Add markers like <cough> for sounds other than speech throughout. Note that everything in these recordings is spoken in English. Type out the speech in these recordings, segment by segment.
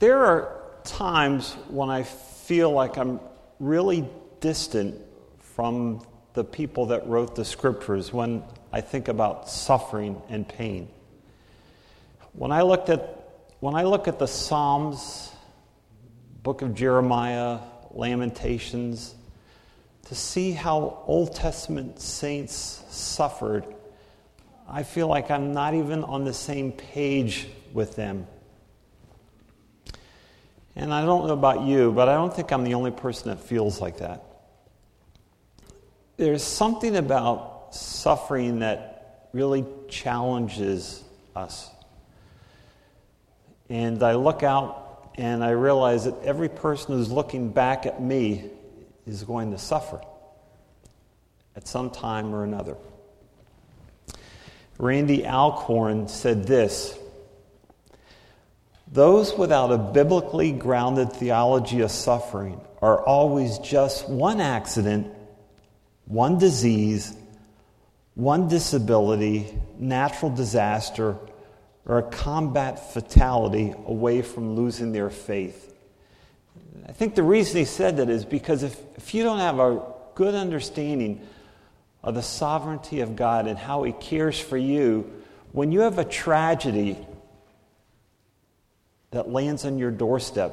There are times when I feel like I'm really distant from the people that wrote the scriptures when I think about suffering and pain. When I looked at when I look at the Psalms, book of Jeremiah, Lamentations, to see how Old Testament saints suffered, I feel like I'm not even on the same page with them. And I don't know about you, but I don't think I'm the only person that feels like that. There's something about suffering that really challenges us. And I look out and I realize that every person who's looking back at me is going to suffer at some time or another. Randy Alcorn said this Those without a biblically grounded theology of suffering are always just one accident, one disease, one disability, natural disaster, or a combat fatality away from losing their faith. I think the reason he said that is because if, if you don't have a good understanding of the sovereignty of God and how He cares for you, when you have a tragedy that lands on your doorstep,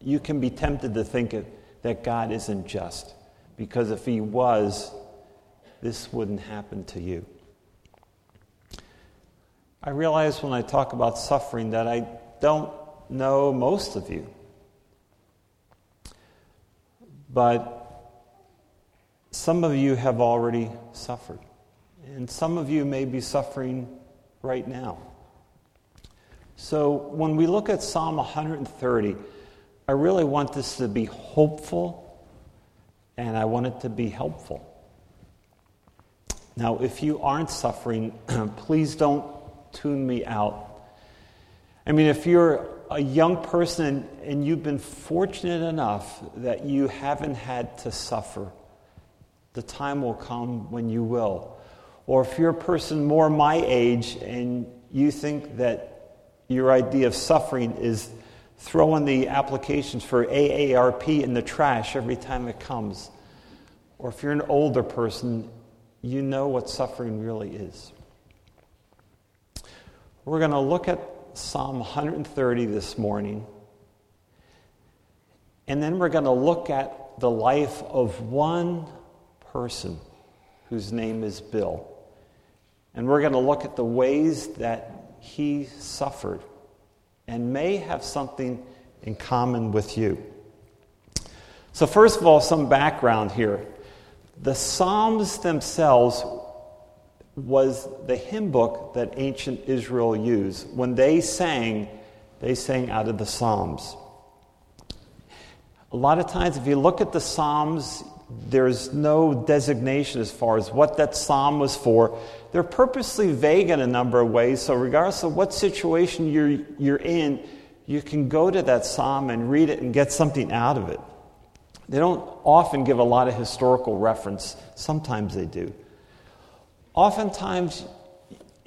you can be tempted to think that God isn't just. Because if He was, this wouldn't happen to you. I realize when I talk about suffering that I don't know most of you. But some of you have already suffered, and some of you may be suffering right now. So when we look at Psalm 130, I really want this to be hopeful and I want it to be helpful. Now, if you aren't suffering, <clears throat> please don't tune me out. I mean, if you're a young person and you've been fortunate enough that you haven't had to suffer, the time will come when you will. Or if you're a person more my age and you think that your idea of suffering is throwing the applications for AARP in the trash every time it comes, or if you're an older person, you know what suffering really is. We're going to look at Psalm 130 this morning. And then we're going to look at the life of one person whose name is Bill. And we're going to look at the ways that he suffered and may have something in common with you. So, first of all, some background here. The Psalms themselves was the hymn book that ancient Israel used. When they sang, they sang out of the Psalms. A lot of times, if you look at the Psalms, there's no designation as far as what that psalm was for. They're purposely vague in a number of ways, so regardless of what situation you're, you're in, you can go to that psalm and read it and get something out of it. They don't often give a lot of historical reference, sometimes they do. Oftentimes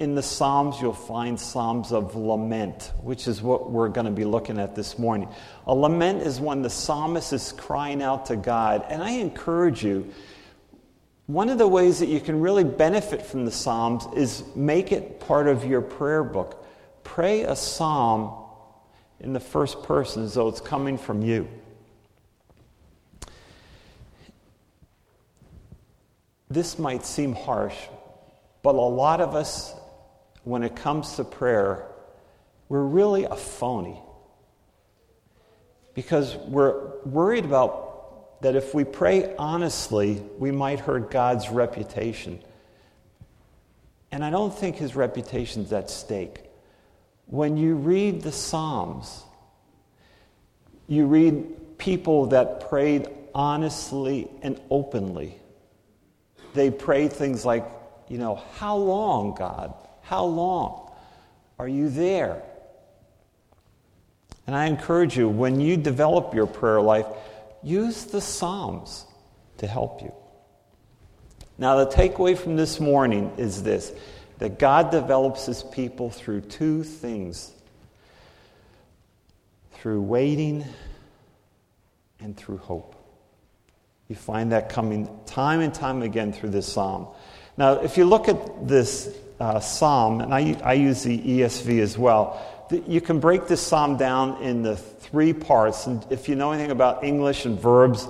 in the Psalms, you'll find Psalms of lament, which is what we're going to be looking at this morning. A lament is when the psalmist is crying out to God. And I encourage you, one of the ways that you can really benefit from the Psalms is make it part of your prayer book. Pray a psalm in the first person as though it's coming from you. This might seem harsh, but a lot of us, when it comes to prayer, we're really a phony. Because we're worried about that if we pray honestly, we might hurt God's reputation. And I don't think his reputation's at stake. When you read the Psalms, you read people that prayed honestly and openly. They prayed things like, you know, how long, God? How long? Are you there? And I encourage you, when you develop your prayer life, use the Psalms to help you. Now, the takeaway from this morning is this that God develops his people through two things through waiting, and through hope. You find that coming time and time again through this psalm. Now, if you look at this uh, psalm, and I, I use the ESV as well, you can break this psalm down in the three parts. And if you know anything about English and verbs,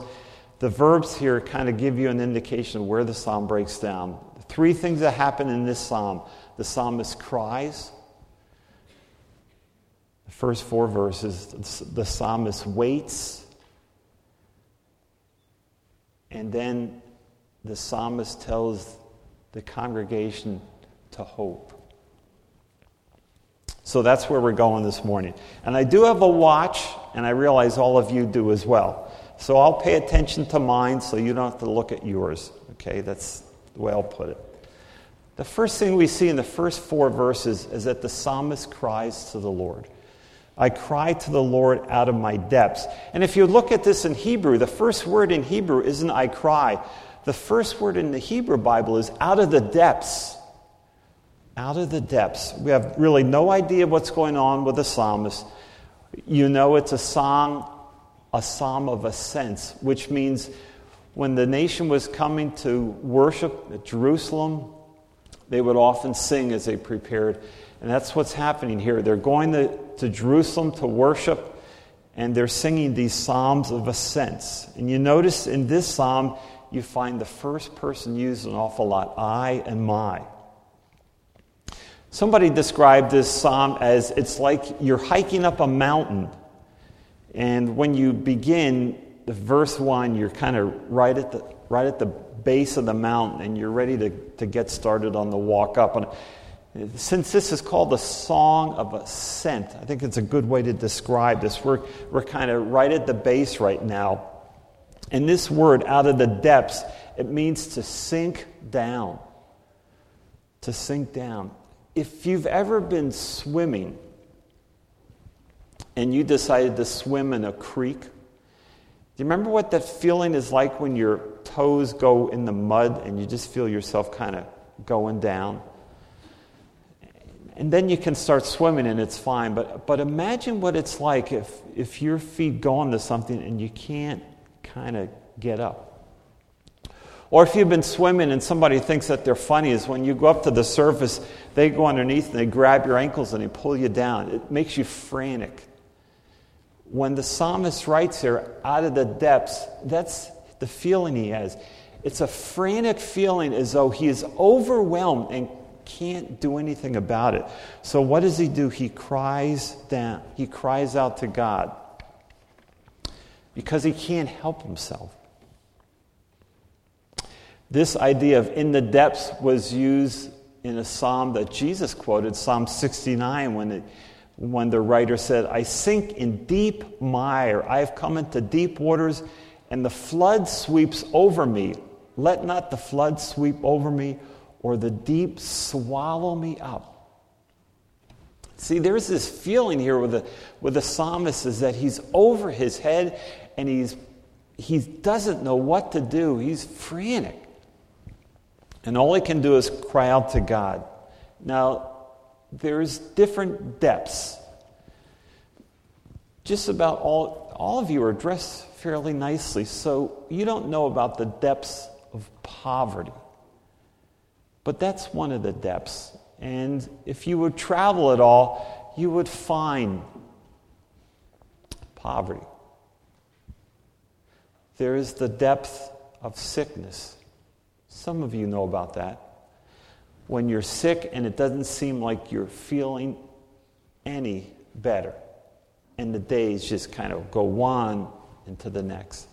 the verbs here kind of give you an indication of where the psalm breaks down. Three things that happen in this psalm the psalmist cries, the first four verses, the psalmist waits, and then the psalmist tells the congregation to hope. So that's where we're going this morning. And I do have a watch, and I realize all of you do as well. So I'll pay attention to mine so you don't have to look at yours. Okay, that's the way I'll put it. The first thing we see in the first four verses is that the psalmist cries to the Lord. I cry to the Lord out of my depths. And if you look at this in Hebrew, the first word in Hebrew isn't I cry. The first word in the Hebrew Bible is out of the depths out of the depths. We have really no idea what's going on with the psalmist. You know, it's a song, a psalm of ascents, which means when the nation was coming to worship at Jerusalem, they would often sing as they prepared. And that's what's happening here. They're going to, to Jerusalem to worship, and they're singing these psalms of ascents. And you notice in this psalm, you find the first person used an awful lot I and my. Somebody described this psalm as it's like you're hiking up a mountain. And when you begin, the verse one, you're kind of right at the, right at the base of the mountain and you're ready to, to get started on the walk up. And since this is called the Song of Ascent, I think it's a good way to describe this. We're, we're kind of right at the base right now. And this word, out of the depths, it means to sink down. To sink down if you've ever been swimming and you decided to swim in a creek, do you remember what that feeling is like when your toes go in the mud and you just feel yourself kind of going down? And then you can start swimming and it's fine. But, but imagine what it's like if, if your feet go into something and you can't kind of get up. Or if you've been swimming and somebody thinks that they're funny, is when you go up to the surface, they go underneath and they grab your ankles and they pull you down. It makes you frantic. When the psalmist writes here, out of the depths, that's the feeling he has. It's a frantic feeling as though he is overwhelmed and can't do anything about it. So what does he do? He cries down. He cries out to God because he can't help himself. This idea of in the depths was used in a psalm that Jesus quoted, Psalm 69, when, it, when the writer said, I sink in deep mire. I have come into deep waters, and the flood sweeps over me. Let not the flood sweep over me, or the deep swallow me up. See, there's this feeling here with the, with the psalmist is that he's over his head and he's, he doesn't know what to do. He's frantic. And all he can do is cry out to God. Now, there's different depths. Just about all, all of you are dressed fairly nicely, so you don't know about the depths of poverty. But that's one of the depths. And if you would travel at all, you would find poverty. There is the depth of sickness. Some of you know about that. When you're sick and it doesn't seem like you're feeling any better, and the days just kind of go one into the next.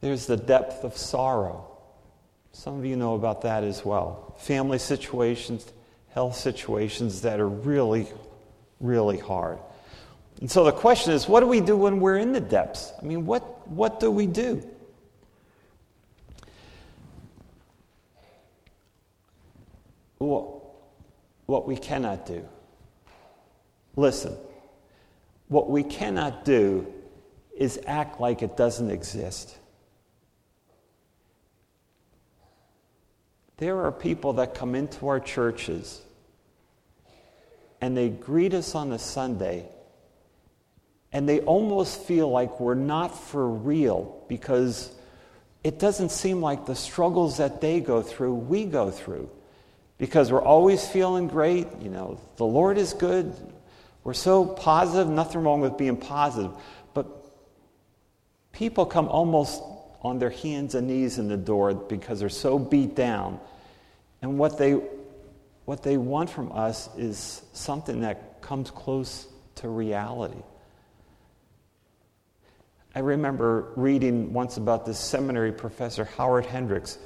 There's the depth of sorrow. Some of you know about that as well. Family situations, health situations that are really, really hard. And so the question is what do we do when we're in the depths? I mean, what, what do we do? What, what we cannot do. Listen, what we cannot do is act like it doesn't exist. There are people that come into our churches and they greet us on a Sunday, and they almost feel like we're not for real because it doesn't seem like the struggles that they go through, we go through. Because we're always feeling great, you know, the Lord is good, we're so positive, nothing wrong with being positive. But people come almost on their hands and knees in the door because they're so beat down. And what they, what they want from us is something that comes close to reality. I remember reading once about this seminary professor, Howard Hendricks,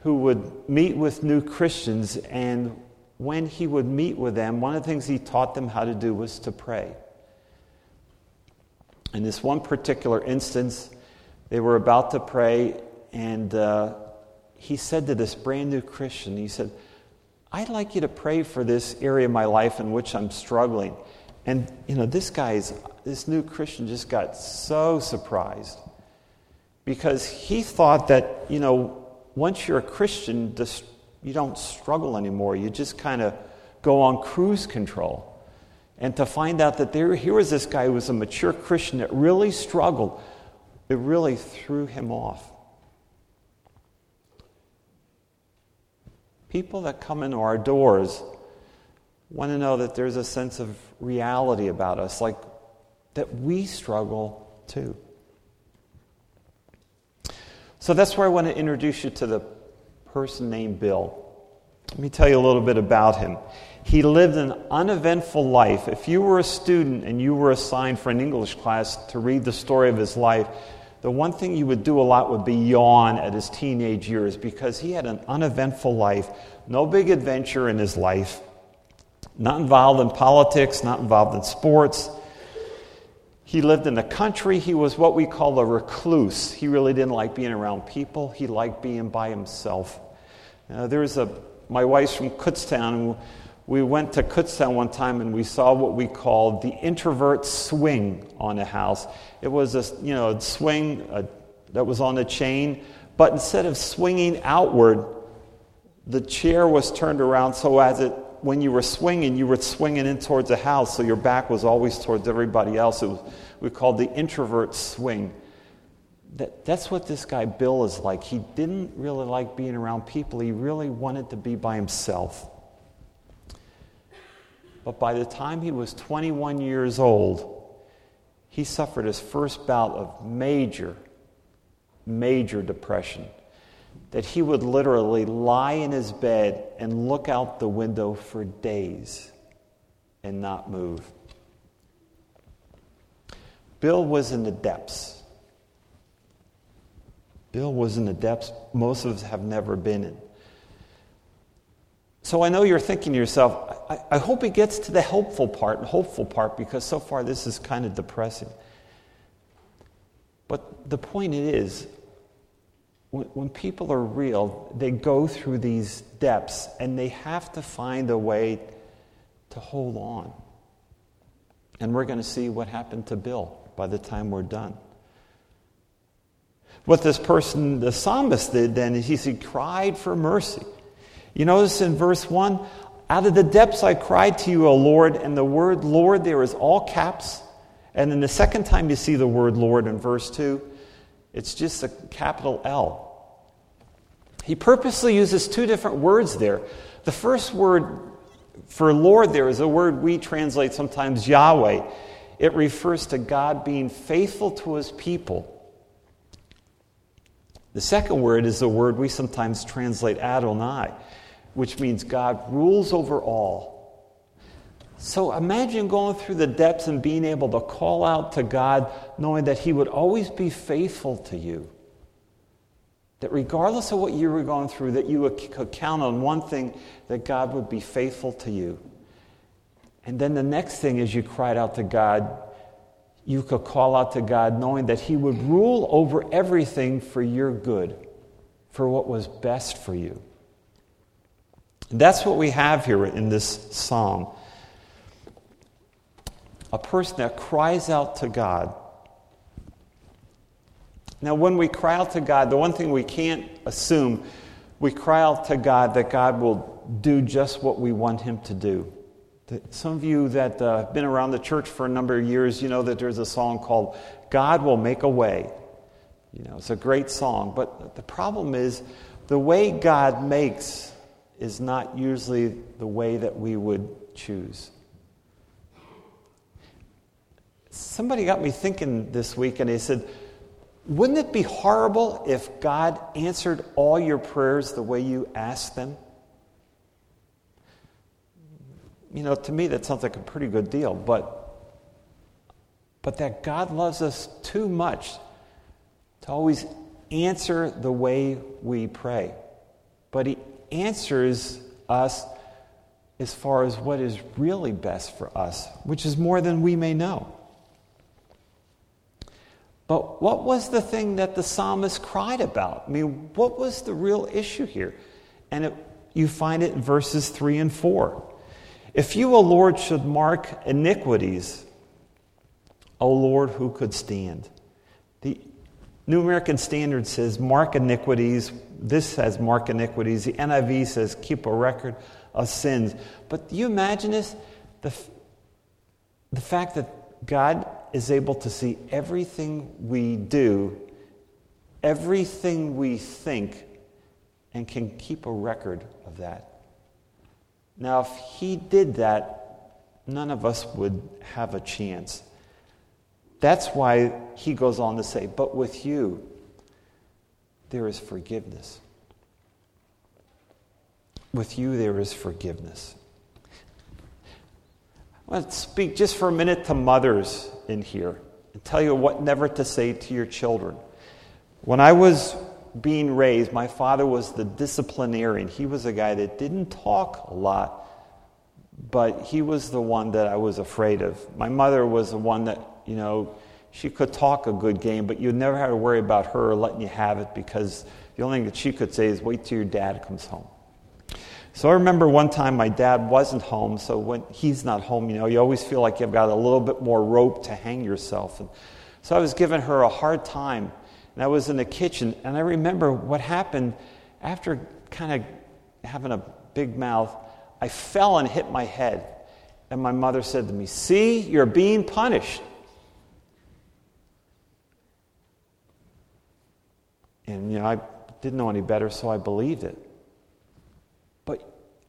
who would meet with new Christians, and when he would meet with them, one of the things he taught them how to do was to pray. In this one particular instance, they were about to pray, and uh, he said to this brand new Christian, he said, I'd like you to pray for this area of my life in which I'm struggling. And, you know, this guy's, this new Christian just got so surprised because he thought that, you know, once you're a Christian, you don't struggle anymore. You just kind of go on cruise control. And to find out that there, here was this guy who was a mature Christian that really struggled, it really threw him off. People that come into our doors want to know that there's a sense of reality about us, like that we struggle too. So that's where I want to introduce you to the person named Bill. Let me tell you a little bit about him. He lived an uneventful life. If you were a student and you were assigned for an English class to read the story of his life, the one thing you would do a lot would be yawn at his teenage years because he had an uneventful life, no big adventure in his life. Not involved in politics, not involved in sports. He lived in the country. He was what we call a recluse. He really didn't like being around people, he liked being by himself. Uh, was a, my wife's from Kutztown, we went to Kutztown one time and we saw what we called the introvert swing on a house. It was a you know, a swing that was on a chain, but instead of swinging outward, the chair was turned around so as it when you were swinging, you were swinging in towards the house, so your back was always towards everybody else. It was, we called the introvert swing. That, that's what this guy Bill is like. He didn't really like being around people, he really wanted to be by himself. But by the time he was 21 years old, he suffered his first bout of major, major depression that he would literally lie in his bed and look out the window for days and not move. Bill was in the depths. Bill was in the depths most of us have never been in. So I know you're thinking to yourself, I, I hope he gets to the helpful part hopeful part because so far this is kind of depressing. But the point is, when, people are real, they go through these depths and they have to find a way to hold on. And we're going to see what happened to Bill by the time we're done. What this person, the psalmist, did then is he cried for mercy. You notice in verse 1 Out of the depths I cried to you, O Lord, and the word Lord there is all caps. And then the second time you see the word Lord in verse 2, it's just a capital L. He purposely uses two different words there. The first word for Lord there is a word we translate sometimes Yahweh. It refers to God being faithful to his people. The second word is the word we sometimes translate Adonai, which means God rules over all. So imagine going through the depths and being able to call out to God, knowing that He would always be faithful to you. That regardless of what you were going through, that you could count on one thing, that God would be faithful to you. And then the next thing is you cried out to God, you could call out to God knowing that He would rule over everything for your good, for what was best for you. And that's what we have here in this psalm a person that cries out to God. Now, when we cry out to God, the one thing we can't assume, we cry out to God that God will do just what we want Him to do. Some of you that uh, have been around the church for a number of years, you know that there's a song called God Will Make a Way. You know, it's a great song, but the problem is the way God makes is not usually the way that we would choose. Somebody got me thinking this week, and they said, Wouldn't it be horrible if God answered all your prayers the way you asked them? You know, to me, that sounds like a pretty good deal, but, but that God loves us too much to always answer the way we pray. But He answers us as far as what is really best for us, which is more than we may know. But what was the thing that the psalmist cried about? I mean, what was the real issue here? And it, you find it in verses 3 and 4. If you, O Lord, should mark iniquities, O Lord, who could stand? The New American Standard says, mark iniquities. This says, mark iniquities. The NIV says, keep a record of sins. But do you imagine this? The, the fact that God is able to see everything we do, everything we think, and can keep a record of that. Now, if He did that, none of us would have a chance. That's why He goes on to say, But with you, there is forgiveness. With you, there is forgiveness. Let's speak just for a minute to mothers in here and tell you what never to say to your children. When I was being raised, my father was the disciplinarian. He was a guy that didn't talk a lot, but he was the one that I was afraid of. My mother was the one that, you know, she could talk a good game, but you never had to worry about her letting you have it because the only thing that she could say is wait till your dad comes home. So I remember one time my dad wasn't home, so when he's not home, you know, you always feel like you've got a little bit more rope to hang yourself. And so I was giving her a hard time, and I was in the kitchen, and I remember what happened after kind of having a big mouth. I fell and hit my head, and my mother said to me, See, you're being punished. And, you know, I didn't know any better, so I believed it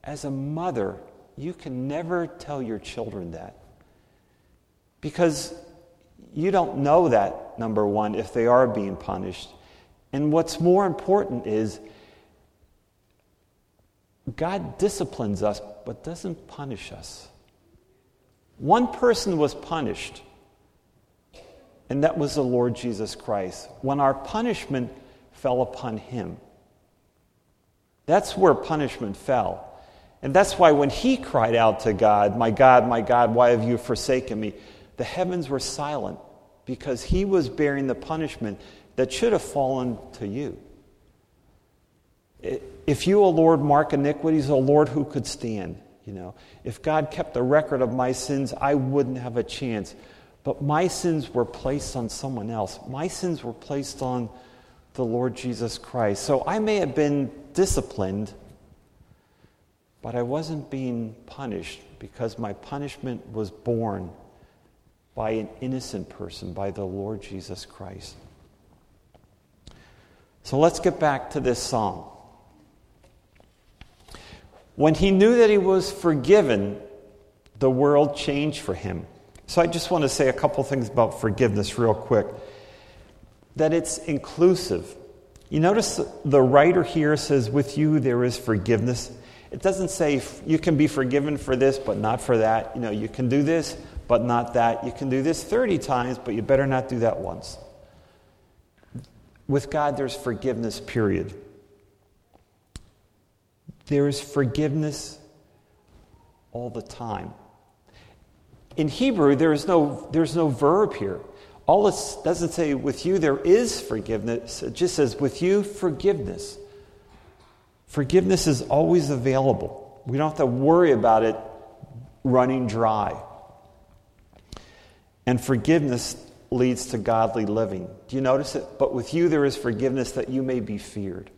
as a mother, you can never tell your children that. Because you don't know that, number one, if they are being punished. And what's more important is God disciplines us, but doesn't punish us. One person was punished, and that was the Lord Jesus Christ. When our punishment fell upon him, that's where punishment fell. And that's why when he cried out to God, My God, my God, why have you forsaken me? The heavens were silent because he was bearing the punishment that should have fallen to you. If you, O Lord, mark iniquities, O Lord, who could stand? You know, if God kept a record of my sins, I wouldn't have a chance. But my sins were placed on someone else. My sins were placed on the Lord Jesus Christ. So I may have been disciplined but I wasn't being punished because my punishment was borne by an innocent person, by the Lord Jesus Christ. So let's get back to this song. When he knew that he was forgiven, the world changed for him. So I just want to say a couple things about forgiveness, real quick. That it's inclusive. You notice the writer here says, With you there is forgiveness. It doesn't say you can be forgiven for this, but not for that. You know, you can do this, but not that. You can do this 30 times, but you better not do that once. With God, there's forgiveness, period. There is forgiveness all the time. In Hebrew, there is no, there's no verb here. All it doesn't say with you there is forgiveness, it just says with you forgiveness. Forgiveness is always available. We don't have to worry about it running dry. And forgiveness leads to godly living. Do you notice it? But with you there is forgiveness that you may be feared.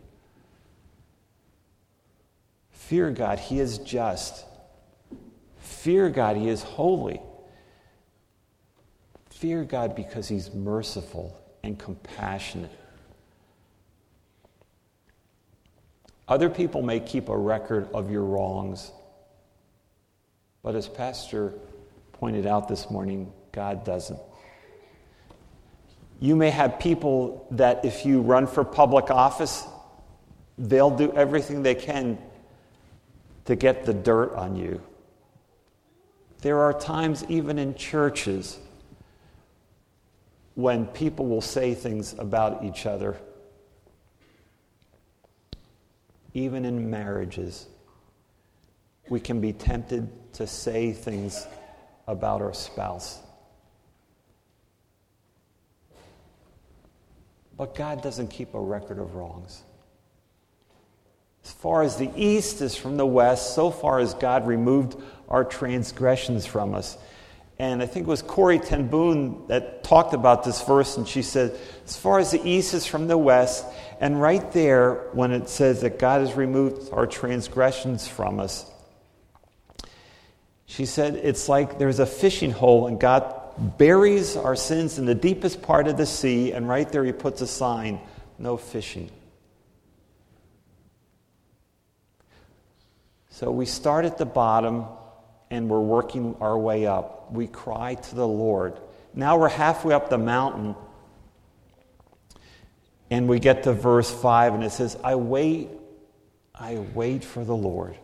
Fear God, He is just. Fear God, He is holy. Fear God because He's merciful and compassionate. Other people may keep a record of your wrongs, but as Pastor pointed out this morning, God doesn't. You may have people that, if you run for public office, they'll do everything they can to get the dirt on you. There are times, even in churches, when people will say things about each other, even in marriages. We can be tempted to say things about our spouse. But God doesn't keep a record of wrongs. As far as the east is from the west, so far as God removed our transgressions from us. And I think it was Corrie ten Boom that talked about this verse, and she said, As far as the east is from the west, and right there, when it says that God has removed our transgressions from us, she said, It's like there's a fishing hole, and God buries our sins in the deepest part of the sea, and right there he puts a sign no fishing. So we start at the bottom and we're working our way up. We cry to the Lord. Now we're halfway up the mountain and we get to verse 5 and it says, I wait, I wait for the Lord.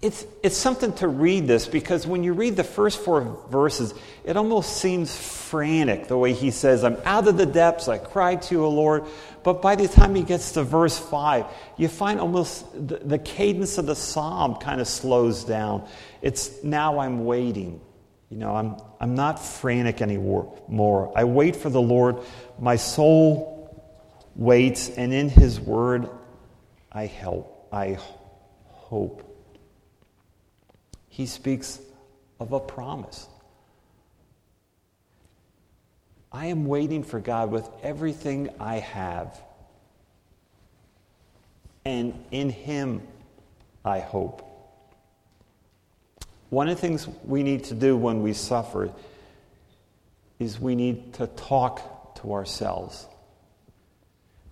It's, it's something to read this because when you read the first four verses, it almost seems frantic the way he says, I'm out of the depths, I cry to you, O Lord. But by the time he gets to verse 5, you find almost the, the cadence of the psalm kind of slows down. It's now I'm waiting. You know, I'm, I'm not frantic anymore. I wait for the Lord. My soul waits, and in his word I help. I hope he speaks of a promise. I am waiting for God with everything I have. And in Him I hope. One of the things we need to do when we suffer is we need to talk to ourselves.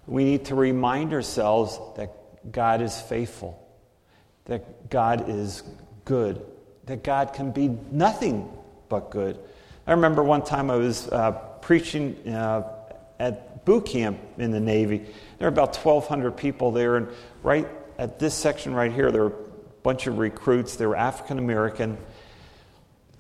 We need to remind ourselves that God is faithful, that God is good, that God can be nothing but good. I remember one time I was uh, preaching uh, at boot camp in the Navy. There were about 1,200 people there, and right at this section right here, there were a bunch of recruits. They were African American.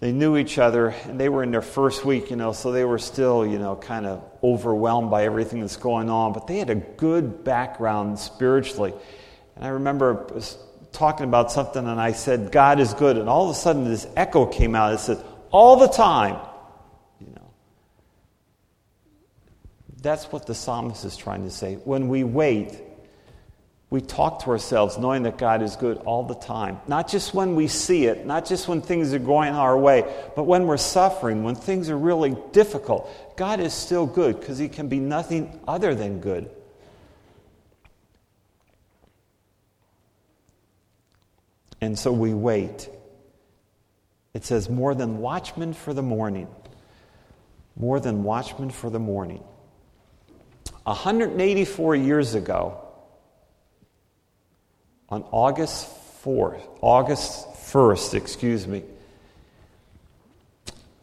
They knew each other, and they were in their first week, you know, so they were still, you know, kind of overwhelmed by everything that's going on. But they had a good background spiritually. And I remember talking about something and I said, God is good. And all of a sudden, this echo came out. It said, all the time. You know. That's what the psalmist is trying to say. When we wait, we talk to ourselves knowing that God is good all the time. Not just when we see it, not just when things are going our way, but when we're suffering, when things are really difficult. God is still good because He can be nothing other than good. And so we wait. It says, more than watchmen for the morning. More than watchmen for the morning. 184 years ago, on August 4th, August 1st, excuse me,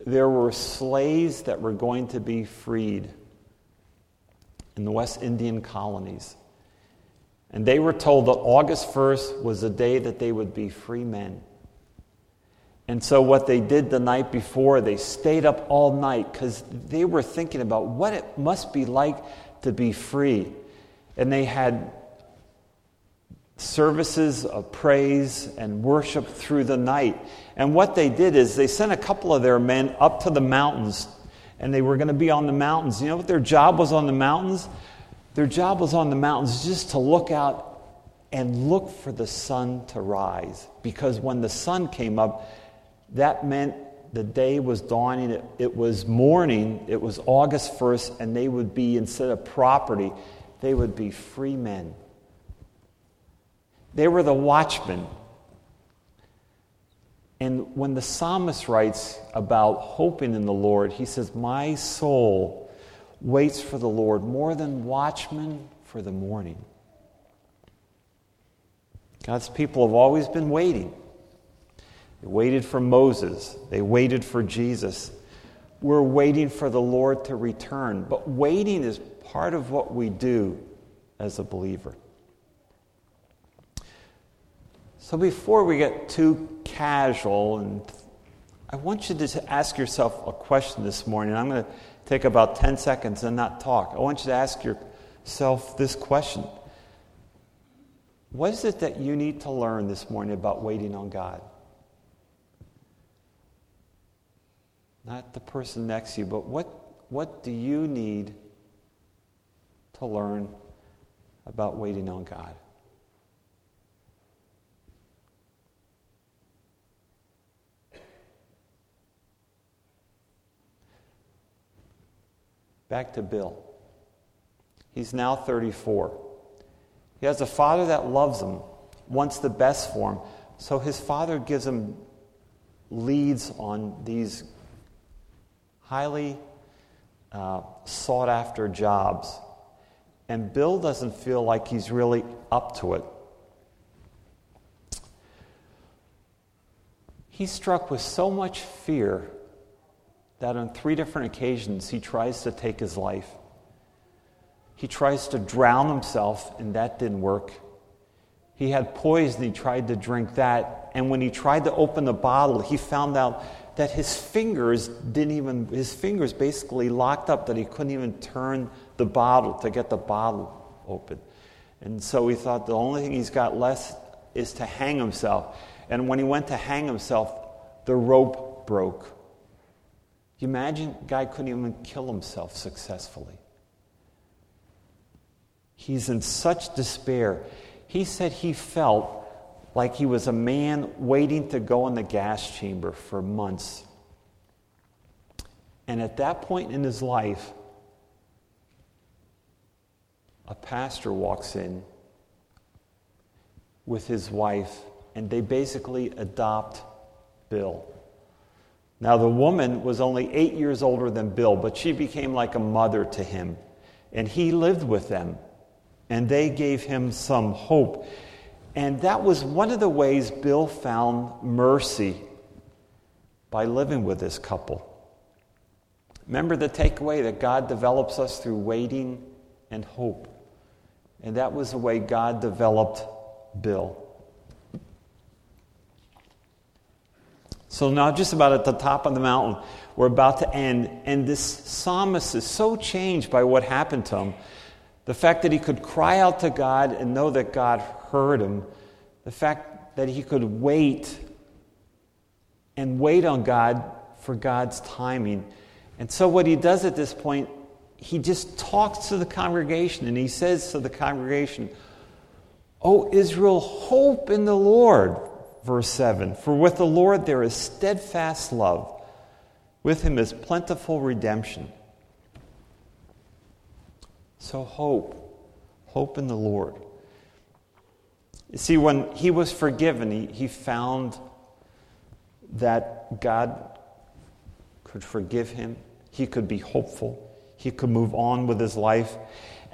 there were slaves that were going to be freed in the West Indian colonies. And they were told that August 1st was the day that they would be free men. And so, what they did the night before, they stayed up all night because they were thinking about what it must be like to be free. And they had services of praise and worship through the night. And what they did is they sent a couple of their men up to the mountains, and they were going to be on the mountains. You know what their job was on the mountains? Their job was on the mountains just to look out and look for the sun to rise. Because when the sun came up, that meant the day was dawning, it, it, was morning, it was August 1st, and they would be, instead of property, they would be free men. They were the watchmen And when the psalmist writes about hoping in the Lord, he says, My soul waits for the Lord more than watchmen for the morning. God's people have always been waiting. They waited for Moses, they waited for Jesus. We're waiting for the Lord to return. But waiting is part of what we do as a believer. So before we get too casual, and I want you to ask yourself a question this morning. I'm going to take about 10 seconds and not talk. I want you to ask yourself this question What is it that you need to learn this morning about waiting on God? Not the person next to you, but what, what do you need to learn about waiting on God? Back to Bill. He's now 34. He has a father that loves him, wants the best for him. So his father gives him leads on these highly uh, sought after jobs. And Bill doesn't feel like he's really up to it. He's struck with so much fear that on three different occasions he tries to take his life. He tries to drown himself, and that didn't work. He had poison, he tried to drink that. And when he tried to open the bottle, he found out that his fingers didn't even, his fingers basically locked up, that he couldn't even turn the bottle to get the bottle open. And so he thought the only thing he's got left is to hang himself. And when he went to hang himself, the rope broke. You imagine guy couldn't even kill himself successfully. He's in such despair. He said he felt like he was a man waiting to go in the gas chamber for months. And at that point in his life, a pastor walks in with his wife, and they basically adopt Bill. Now, the woman was only eight years older than Bill, but she became like a mother to him. And he lived with them, and they gave him some hope. And that was one of the ways Bill found mercy by living with this couple. Remember the takeaway that God develops us through waiting and hope. And that was the way God developed Bill. So now, just about at the top of the mountain, we're about to end. And this psalmist is so changed by what happened to him the fact that he could cry out to God and know that God heard him, the fact that he could wait and wait on God for God's timing. And so, what he does at this point, he just talks to the congregation and he says to the congregation, O Israel, hope in the Lord. Verse 7 For with the Lord there is steadfast love, with him is plentiful redemption. So, hope. Hope in the Lord. You see, when he was forgiven, he, he found that God could forgive him, he could be hopeful, he could move on with his life.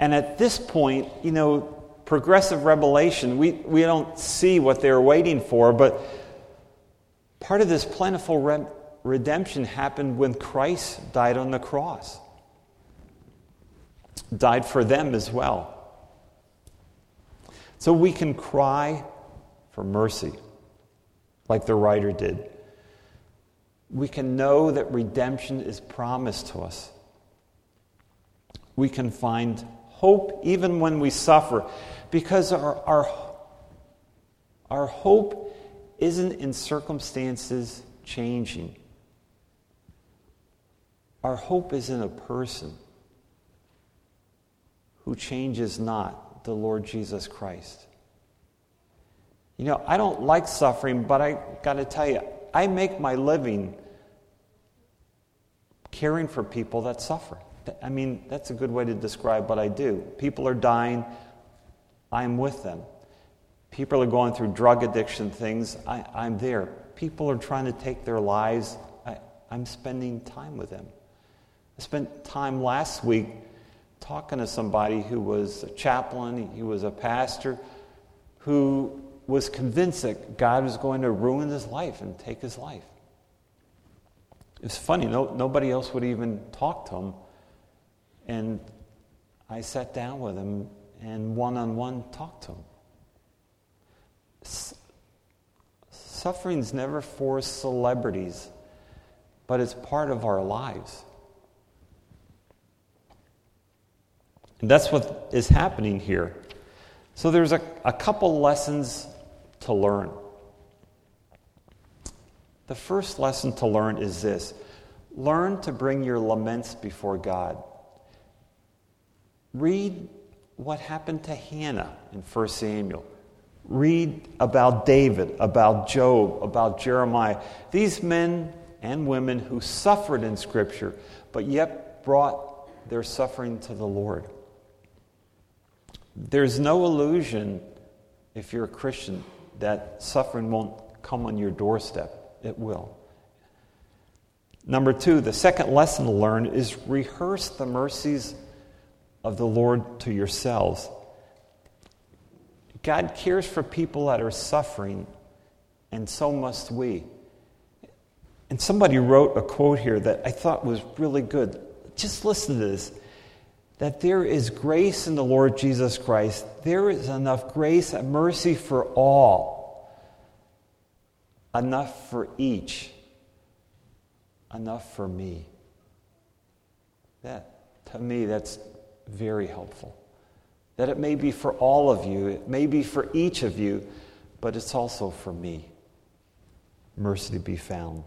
And at this point, you know, progressive revelation, we, we don't see what they're waiting for, but part of this plentiful re- redemption happened when Christ died on the cross died for them as well. So we can cry for mercy, like the writer did. We can know that redemption is promised to us. We can find hope even when we suffer, because our, our, our hope isn't in circumstances changing. Our hope is in a person who changes not, the Lord Jesus Christ. You know, I don't like suffering, but I got to tell you, I make my living caring for people that suffer. I mean, that's a good way to describe what I do. People are dying, I'm with them. People are going through drug addiction things. I, I'm there. People are trying to take their lives. I, I'm spending time with them. I spent time last week talking to somebody who was a chaplain, he was a pastor, who was convinced that God was going to ruin his life and take his life. It's funny, no, nobody else would even talk to him. And I sat down with him and one on one talked to him. S- suffering's never for celebrities, but it's part of our lives. And that's what is happening here. So there's a, a couple lessons to learn. The first lesson to learn is this learn to bring your laments before God. Read what happened to Hannah in 1 Samuel. Read about David, about Job, about Jeremiah. These men and women who suffered in Scripture, but yet brought their suffering to the Lord. There's no illusion, if you're a Christian, that suffering won't come on your doorstep. It will. Number two, the second lesson to learn is rehearse the mercies of the Lord to yourselves. God cares for people that are suffering, and so must we. And somebody wrote a quote here that I thought was really good. Just listen to this that there is grace in the Lord Jesus Christ. There is enough grace and mercy for all, enough for each, enough for me. That, to me, that's very helpful. That it may be for all of you, it may be for each of you, but it's also for me. Mercy to be found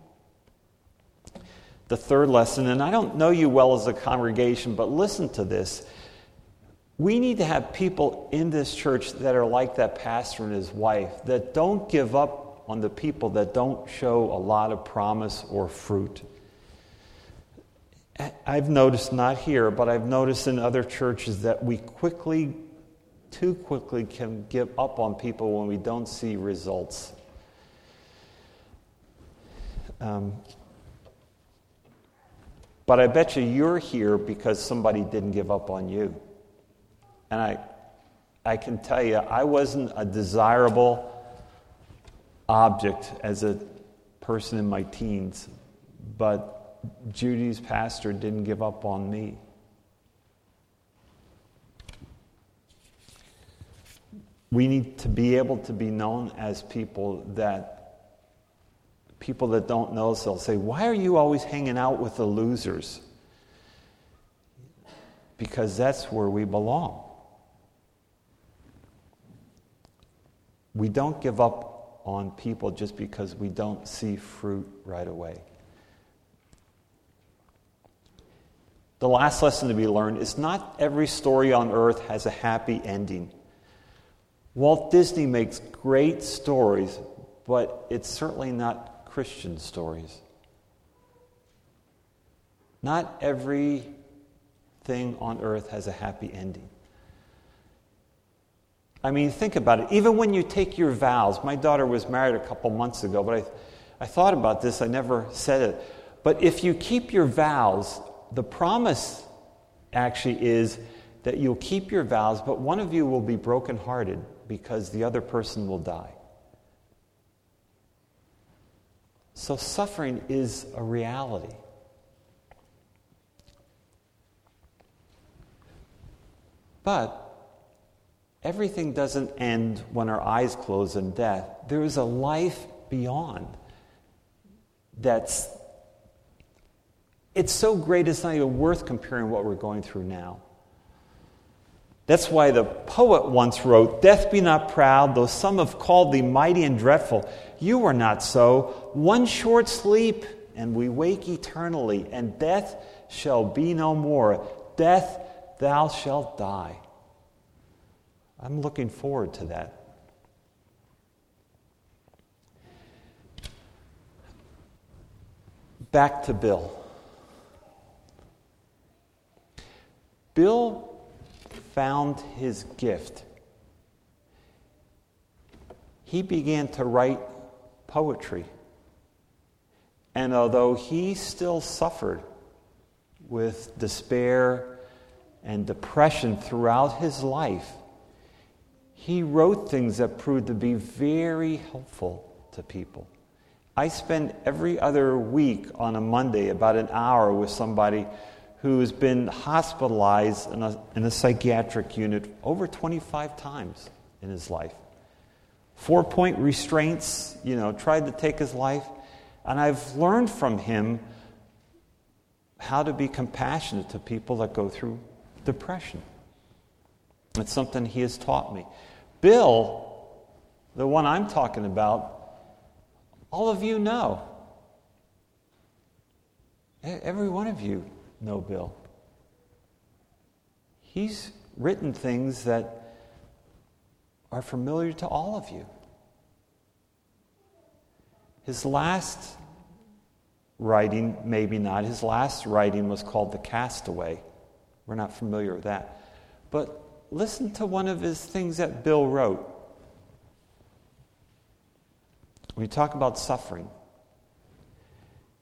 the third lesson, and I don't know you well as a congregation, but listen to this. We need to have people in this church that are like that pastor and his wife, that don't give up on the people that don't show a lot of promise or fruit. I've noticed, not here, but I've noticed in other churches that we quickly, too quickly, can give up on people when we don't see results. Um, but I bet you you're here because somebody didn't give up on you. And I, I can tell you, I wasn't a desirable object as a person in my teens, but Judy's pastor didn't give up on me. We need to be able to be known as people that people that don't know us, they'll say, Why are you always hanging out with the losers? Because that's where we belong. We don't give up on people just because we don't see fruit right away. The last lesson to be learned is not every story on earth has a happy ending. Walt Disney makes great stories, but it's certainly not Christian stories. Not everything on earth has a happy ending. I mean, think about it. Even when you take your vows, my daughter was married a couple months ago, but I, I thought about this, I never said it. But if you keep your vows, the promise actually is that you'll keep your vows, but one of you will be brokenhearted because the other person will die. So suffering is a reality. But everything doesn't end when our eyes close in death. There is a life beyond that's it's so great it's not even worth comparing what we're going through now. That's why the poet once wrote, Death be not proud, though some have called thee mighty and dreadful. You are not so. One short sleep, and we wake eternally, and death shall be no more. Death, thou shalt die. I'm looking forward to that. Back to Bill. Bill found his gift. he began to write poetry. And although he still suffered with despair and depression throughout his life, he wrote things that proved to be very helpful to people. I spend every other week on a Monday about an hour with somebody who's been hospitalized in a, in a psychiatric unit over 25 times in his life. Four point restraints, you know, tried to take his life. And I've learned from him how to be compassionate to people that go through depression. It's something he has taught me. Bill, the one I'm talking about, all of you know. Every one of you know Bill. He's written things that are familiar to all of you. His last writing, maybe not, his last writing was called The Castaway. We're not familiar with that. But listen to one of his things that Bill wrote. We talk about suffering.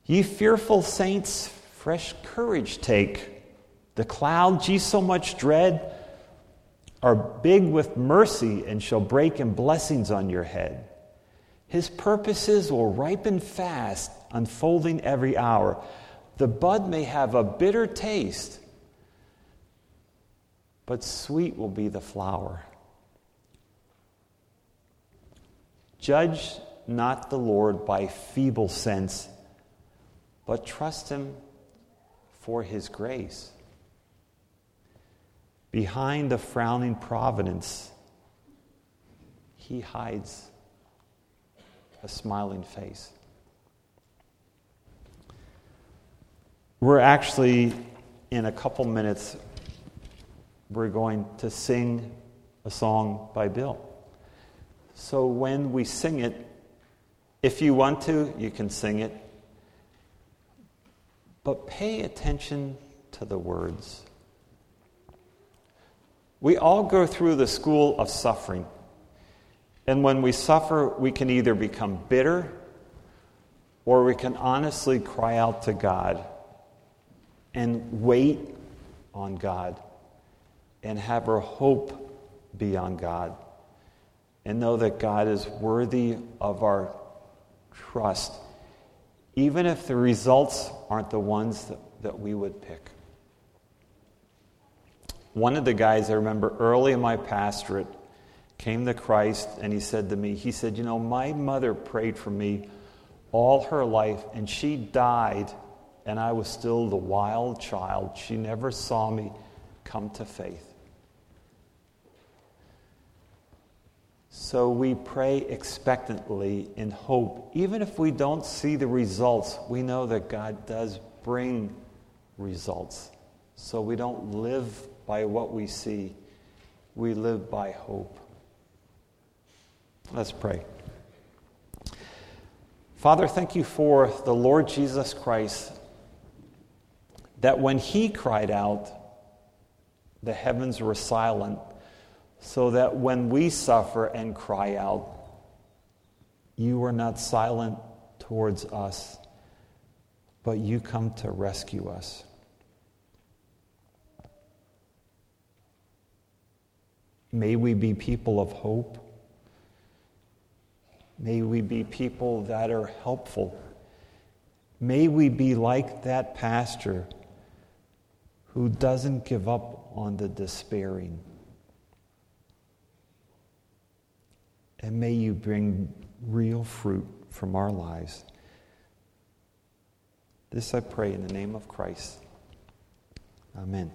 Ye fearful saints, fresh courage take. The clouds ye so much dread are big with mercy and shall break in blessings on your head. His purposes will ripen fast, unfolding every hour. The bud may have a bitter taste, but sweet will be the flower. Judge not the Lord by feeble sense, but trust Him for His grace. Behind the frowning providence, He hides a smiling face. We're actually, in a couple minutes, we're going to sing a song by Bill. So when we sing it, if you want to, you can sing it. But pay attention to the words. We all go through the school of suffering. And when we suffer, we can either become bitter or we can honestly cry out to God and wait on God and have our hope be on God and know that God is worthy of our trust, even if the results aren't the ones that, we would pick. One of the guys I remember early in my pastorate came to Christ and he said to me, he said, You know, my mother prayed for me all her life and she died and I was still the wild child. She never saw me come to faith. So we pray expectantly in hope. Even if we don't see the results, we know that God does bring results. So we don't live by what we see, we live by hope. Let's pray. Father, thank you for the Lord Jesus Christ, that when he cried out, the heavens were silent, so that when we suffer and cry out, you are not silent towards us, but you come to rescue us. May we be people of hope. May we be people that are helpful. May we be like that pastor who doesn't give up on the despairing. And may you bring real fruit from our lives. This I pray in the name of Christ. Amen.